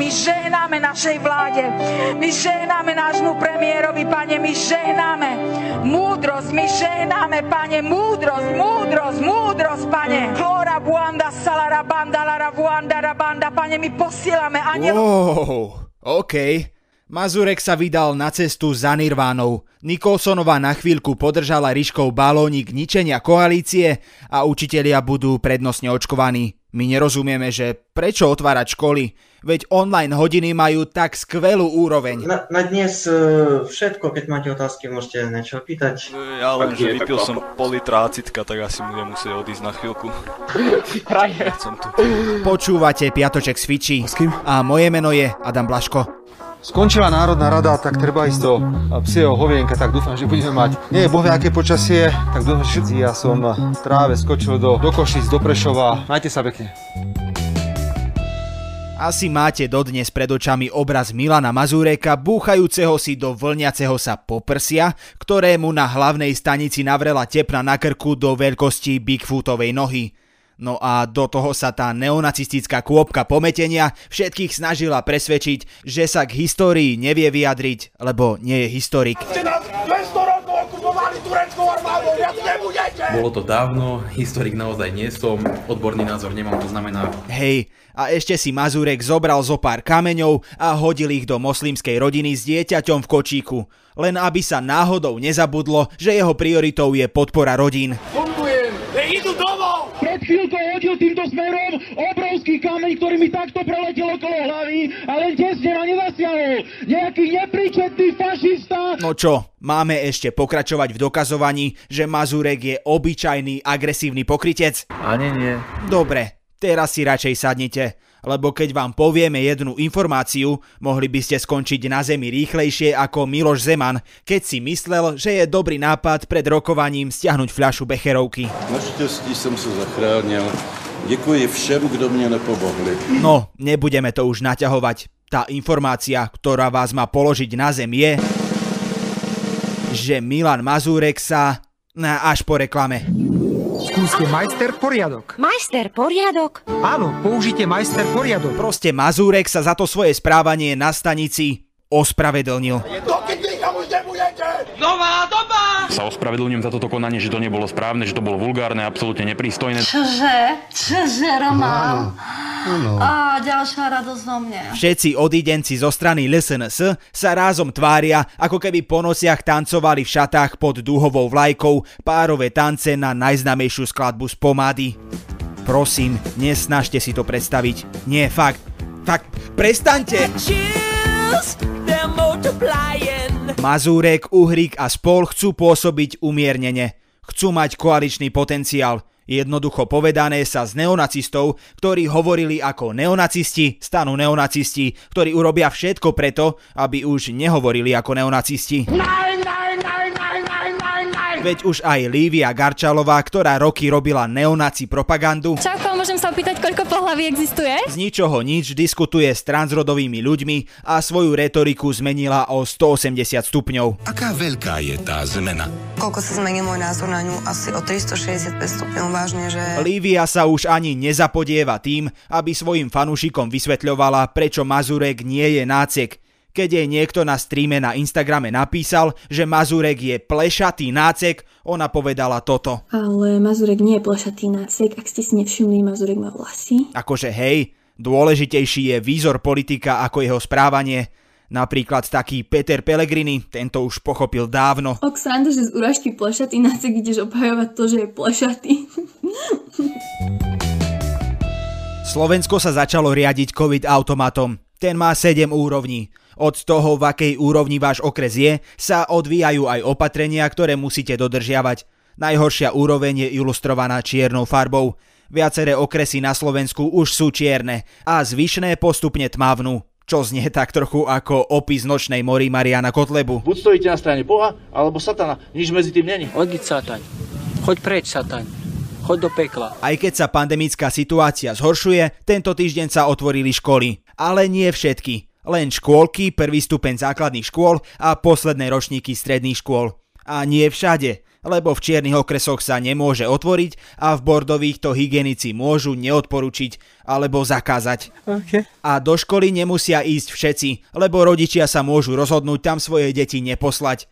My žehnáme našej vláde. My žehnáme nášmu premiérovi, pane. My žehnáme múdrosť. My žehnáme, pane, múdrosť, múdrosť, múdrosť, pane. Hora buanda salara banda lara buanda rabanda. Pane, my posielame anielov. Wow, OK. Mazurek sa vydal na cestu za Nirvánou. Nikolsonová na chvíľku podržala Ryškov balónik ničenia koalície a učitelia budú prednostne očkovaní. My nerozumieme, že prečo otvárať školy, veď online hodiny majú tak skvelú úroveň. Na, na dnes e, všetko, keď máte otázky, môžete niečo pýtať. Ja len, že vypil som pol litra acitka, tak asi budem musieť odísť na chvíľku. Som tu. Počúvate Piatoček s Fiči a moje meno je Adam Blaško. Skončila Národná rada, tak treba ísť do psieho hovienka, tak dúfam, že budeme mať nie boh vie aké počasie, tak dúfam, že ja som v tráve skočil do, do Košic, do Prešova. Majte sa pekne. Asi máte dodnes pred očami obraz Milana Mazúreka búchajúceho si do vlniaceho sa poprsia, ktorému na hlavnej stanici navrela tepna na krku do veľkosti Bigfootovej nohy. No a do toho sa tá neonacistická kôpka pometenia všetkých snažila presvedčiť, že sa k histórii nevie vyjadriť, lebo nie je historik. Bolo to dávno, historik naozaj nie som, odborný názor nemám, to znamená... Hej, a ešte si Mazurek zobral zo pár kameňov a hodil ich do moslimskej rodiny s dieťaťom v kočíku. Len aby sa náhodou nezabudlo, že jeho prioritou je podpora rodín. Pred chvíľkou hodil týmto smerom obrovský kameň, ktorý mi takto preletel okolo hlavy a len tesne ma nezasiahol. Nejaký nepríčetný fašista. No čo, máme ešte pokračovať v dokazovaní, že Mazurek je obyčajný agresívny pokrytec? Ani nie. Dobre, teraz si radšej sadnite, lebo keď vám povieme jednu informáciu, mohli by ste skončiť na zemi rýchlejšie ako Miloš Zeman, keď si myslel, že je dobrý nápad pred rokovaním stiahnuť fľašu Becherovky. Naštěstí jsem se zachránil. Děkuji všem, kdo mě nepomohli. No, nebudeme to už naťahovať. Tá informácia, ktorá vás má položiť na zem je, že Milan Mazúrek sa... Na, až po reklame. Skúste majster poriadok. Majster, poriadok? Áno, použite majster poriadok. Proste Mazúrek sa za to svoje správanie na stanici ospravedlnil. Nová doba! Sa ospravedlňujem za toto konanie, že to nebolo správne, že to bolo vulgárne, absolútne neprístojné. Čože? Čože, Á, ďalšia radosť vo mne. Všetci odidenci zo strany LSNS sa rázom tvária, ako keby po nociach tancovali v šatách pod dúhovou vlajkou párové tance na najznamejšiu skladbu z pomády. Prosím, nesnažte si to predstaviť. Nie, fakt. Fakt, prestaňte! Mazúrek, Uhrik a spol chcú pôsobiť umiernene. Chcú mať koaličný potenciál. Jednoducho povedané sa z neonacistov, ktorí hovorili ako neonacisti, stanú neonacisti, ktorí urobia všetko preto, aby už nehovorili ako neonacisti. Veď už aj Lívia Garčalová, ktorá roky robila neonaci propagandu, Čauko, môžem sa opýtať, koľko pohlaví existuje? z ničoho nič diskutuje s transrodovými ľuďmi a svoju retoriku zmenila o 180 stupňov. Aká veľká je tá zmena? Koľko sa zmenil môj názor na ňu? Asi o 365 stupňov vážne, že... Lívia sa už ani nezapodieva tým, aby svojim fanúšikom vysvetľovala, prečo Mazurek nie je nácek. Keď jej niekto na streame na Instagrame napísal, že Mazurek je plešatý nácek, ona povedala toto. Ale Mazurek nie je plešatý nácek, ak ste si nevšimli, Mazurek má vlasy. Akože hej, dôležitejší je výzor politika ako jeho správanie. Napríklad taký Peter Pellegrini, tento už pochopil dávno. Ok, sranda, že z úražky plešatý nácek ideš obhajovať to, že je plešatý. Slovensko sa začalo riadiť COVID automatom. Ten má 7 úrovní. Od toho, v akej úrovni váš okres je, sa odvíjajú aj opatrenia, ktoré musíte dodržiavať. Najhoršia úroveň je ilustrovaná čiernou farbou. Viaceré okresy na Slovensku už sú čierne a zvyšné postupne tmavnú, čo znie tak trochu ako opis nočnej mory Mariana Kotlebu. Buď stojíte na strane Boha, alebo Satana. Nič medzi tým není. Odiť Sataň. Choď preč, Sataň. Choď do pekla. Aj keď sa pandemická situácia zhoršuje, tento týždeň sa otvorili školy. Ale nie všetky. Len škôlky, prvý stupeň základných škôl a posledné ročníky stredných škôl. A nie všade. lebo v čiernych okresoch sa nemôže otvoriť a v bordových to hygienici môžu neodporučiť alebo zakázať. Okay. A do školy nemusia ísť všetci, lebo rodičia sa môžu rozhodnúť tam svoje deti neposlať.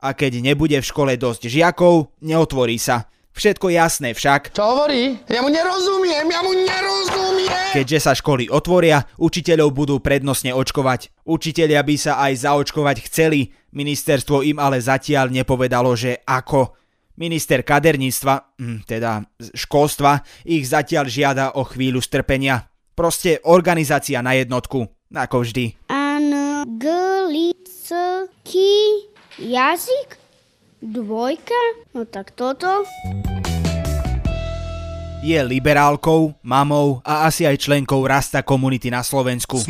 A keď nebude v škole dosť žiakov, neotvorí sa. Všetko jasné však. Čo hovorí? Ja mu nerozumiem, ja mu nerozumiem! Keďže sa školy otvoria, učiteľov budú prednostne očkovať. Učiteľia by sa aj zaočkovať chceli, ministerstvo im ale zatiaľ nepovedalo, že ako. Minister kaderníctva, hm, teda školstva, ich zatiaľ žiada o chvíľu strpenia. Proste organizácia na jednotku, ako vždy. Anglický jazyk? Dvojka? No tak toto. Je liberálkou, mamou a asi aj členkou Rasta komunity na Slovensku.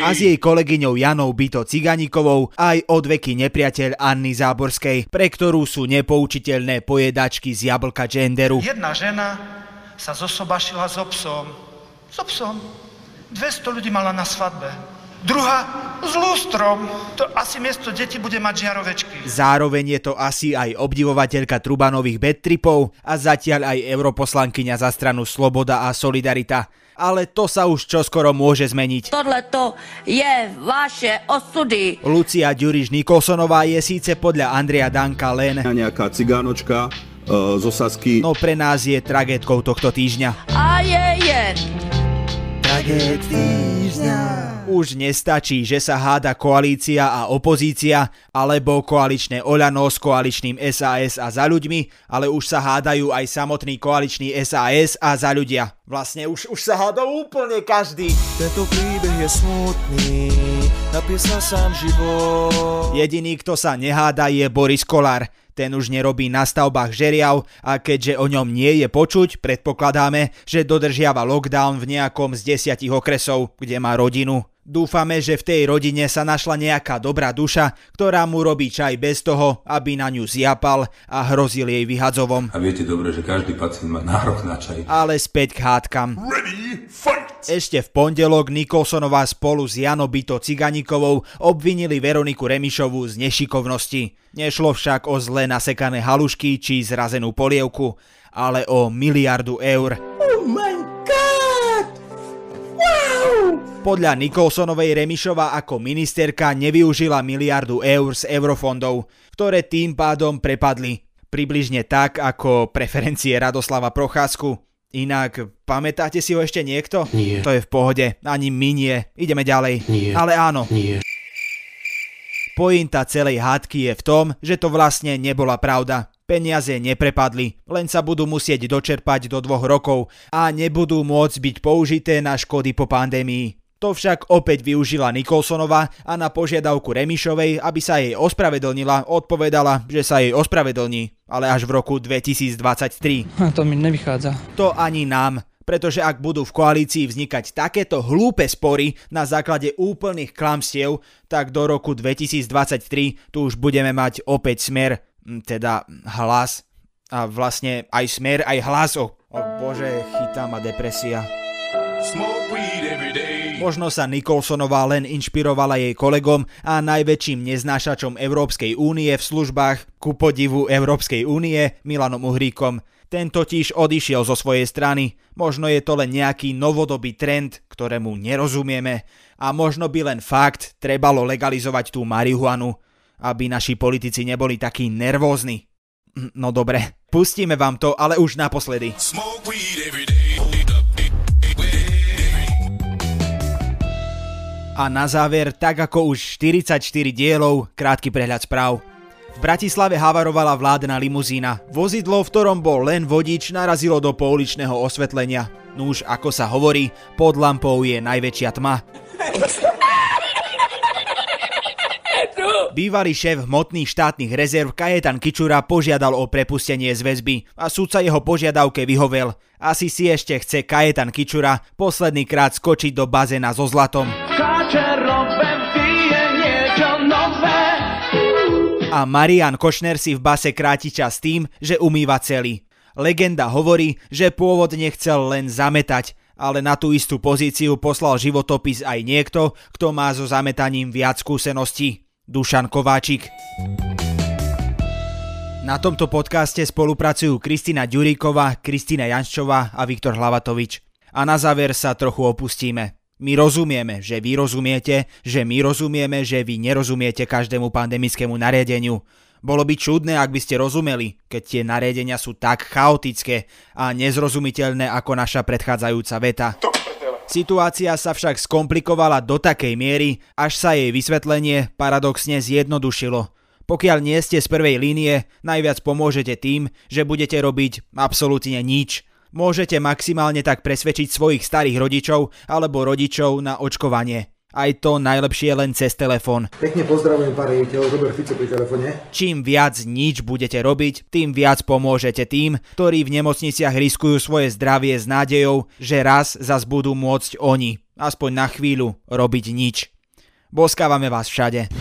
A s jej kolegyňou Janou Byto Ciganíkovou aj odveky nepriateľ Anny Záborskej, pre ktorú sú nepoučiteľné pojedačky z jablka genderu. Jedna žena sa zosobašila so psom. So psom. 200 ľudí mala na svadbe. Druhá s lustrom. To asi miesto deti bude mať žiarovečky. Zároveň je to asi aj obdivovateľka Trubanových bedtripov a zatiaľ aj europoslankyňa za stranu Sloboda a Solidarita. Ale to sa už čoskoro môže zmeniť. Tohle to je vaše osudy. Lucia Ďuriš Nikolsonová je síce podľa Andreja Danka len... Nejaká cigánočka uh, z Osasky. No pre nás je tragédkou tohto týždňa. A je, je. Tragéd týždňa. Už nestačí, že sa háda koalícia a opozícia, alebo koaličné Oľano s koaličným SAS a za ľuďmi, ale už sa hádajú aj samotný koaličný SAS a za ľudia. Vlastne už, už sa hádá úplne každý. Tento príbeh je smutný, napísal sám život. Jediný, kto sa neháda, je Boris Kolár. Ten už nerobí na stavbách žeriav a keďže o ňom nie je počuť, predpokladáme, že dodržiava lockdown v nejakom z desiatich okresov, kde má rodinu. Dúfame, že v tej rodine sa našla nejaká dobrá duša, ktorá mu robí čaj bez toho, aby na ňu zjapal a hrozil jej vyhadzovom. A viete dobre, že každý pacient má nárok na čaj. Ale späť k hádkam. Ready, fight! Ešte v pondelok Nikolsonová spolu s Jano Bito Ciganikovou obvinili Veroniku Remišovú z nešikovnosti. Nešlo však o zle nasekané halušky či zrazenú polievku, ale o miliardu eur. Podľa Nikolsonovej Remišova ako ministerka nevyužila miliardu eur z eurofondov, ktoré tým pádom prepadli. Približne tak ako preferencie Radoslava Procházku. Inak, pamätáte si ho ešte niekto? Nie. To je v pohode, ani my nie. Ideme ďalej. Nie. Ale áno. Nie. Pointa celej hádky je v tom, že to vlastne nebola pravda. Peniaze neprepadli, len sa budú musieť dočerpať do dvoch rokov a nebudú môcť byť použité na škody po pandémii. To však opäť využila Nikolsonová a na požiadavku Remišovej, aby sa jej ospravedlnila, odpovedala, že sa jej ospravedlní, ale až v roku 2023. A to mi nevychádza. To ani nám, pretože ak budú v koalícii vznikať takéto hlúpe spory na základe úplných klamstiev, tak do roku 2023 tu už budeme mať opäť smer, teda hlas. A vlastne aj smer, aj hlas. O, o bože, chytá ma depresia. Možno sa Nikolsonová len inšpirovala jej kolegom a najväčším neznášačom Európskej únie v službách ku podivu Európskej únie Milanom Uhríkom. Ten totiž odišiel zo svojej strany. Možno je to len nejaký novodobý trend, ktorému nerozumieme. A možno by len fakt trebalo legalizovať tú marihuanu, aby naši politici neboli takí nervózni. No dobre, pustíme vám to, ale už naposledy. A na záver, tak ako už 44 dielov, krátky prehľad správ. V Bratislave havarovala vládna limuzína. Vozidlo, v ktorom bol len vodič, narazilo do pouličného osvetlenia. Núž, ako sa hovorí, pod lampou je najväčšia tma. Bývalý šéf hmotných štátnych rezerv Kajetan Kičura požiadal o prepustenie z väzby a súdca jeho požiadavke vyhovel. Asi si ešte chce Kajetan Kičura posledný krát skočiť do bazéna so zlatom. A Marian Košner si v base kráti čas tým, že umýva celý. Legenda hovorí, že pôvodne chcel len zametať, ale na tú istú pozíciu poslal životopis aj niekto, kto má so zametaním viac skúseností. Dušan Kováčik. Na tomto podcaste spolupracujú Kristina Ďuríková, Kristina Janščová a Viktor Hlavatovič. A na záver sa trochu opustíme. My rozumieme, že vy rozumiete, že my rozumieme, že vy nerozumiete každému pandemickému nariadeniu. Bolo by čudné, ak by ste rozumeli, keď tie nariadenia sú tak chaotické a nezrozumiteľné ako naša predchádzajúca veta. Situácia sa však skomplikovala do takej miery, až sa jej vysvetlenie paradoxne zjednodušilo. Pokiaľ nie ste z prvej línie, najviac pomôžete tým, že budete robiť absolútne nič. Môžete maximálne tak presvedčiť svojich starých rodičov alebo rodičov na očkovanie. Aj to najlepšie len cez telefón. Pekne pozdravujem pár rejiteľov, Robert Fico pri telefóne. Čím viac nič budete robiť, tým viac pomôžete tým, ktorí v nemocniciach riskujú svoje zdravie s nádejou, že raz zas budú môcť oni, aspoň na chvíľu, robiť nič. Boskávame vás všade.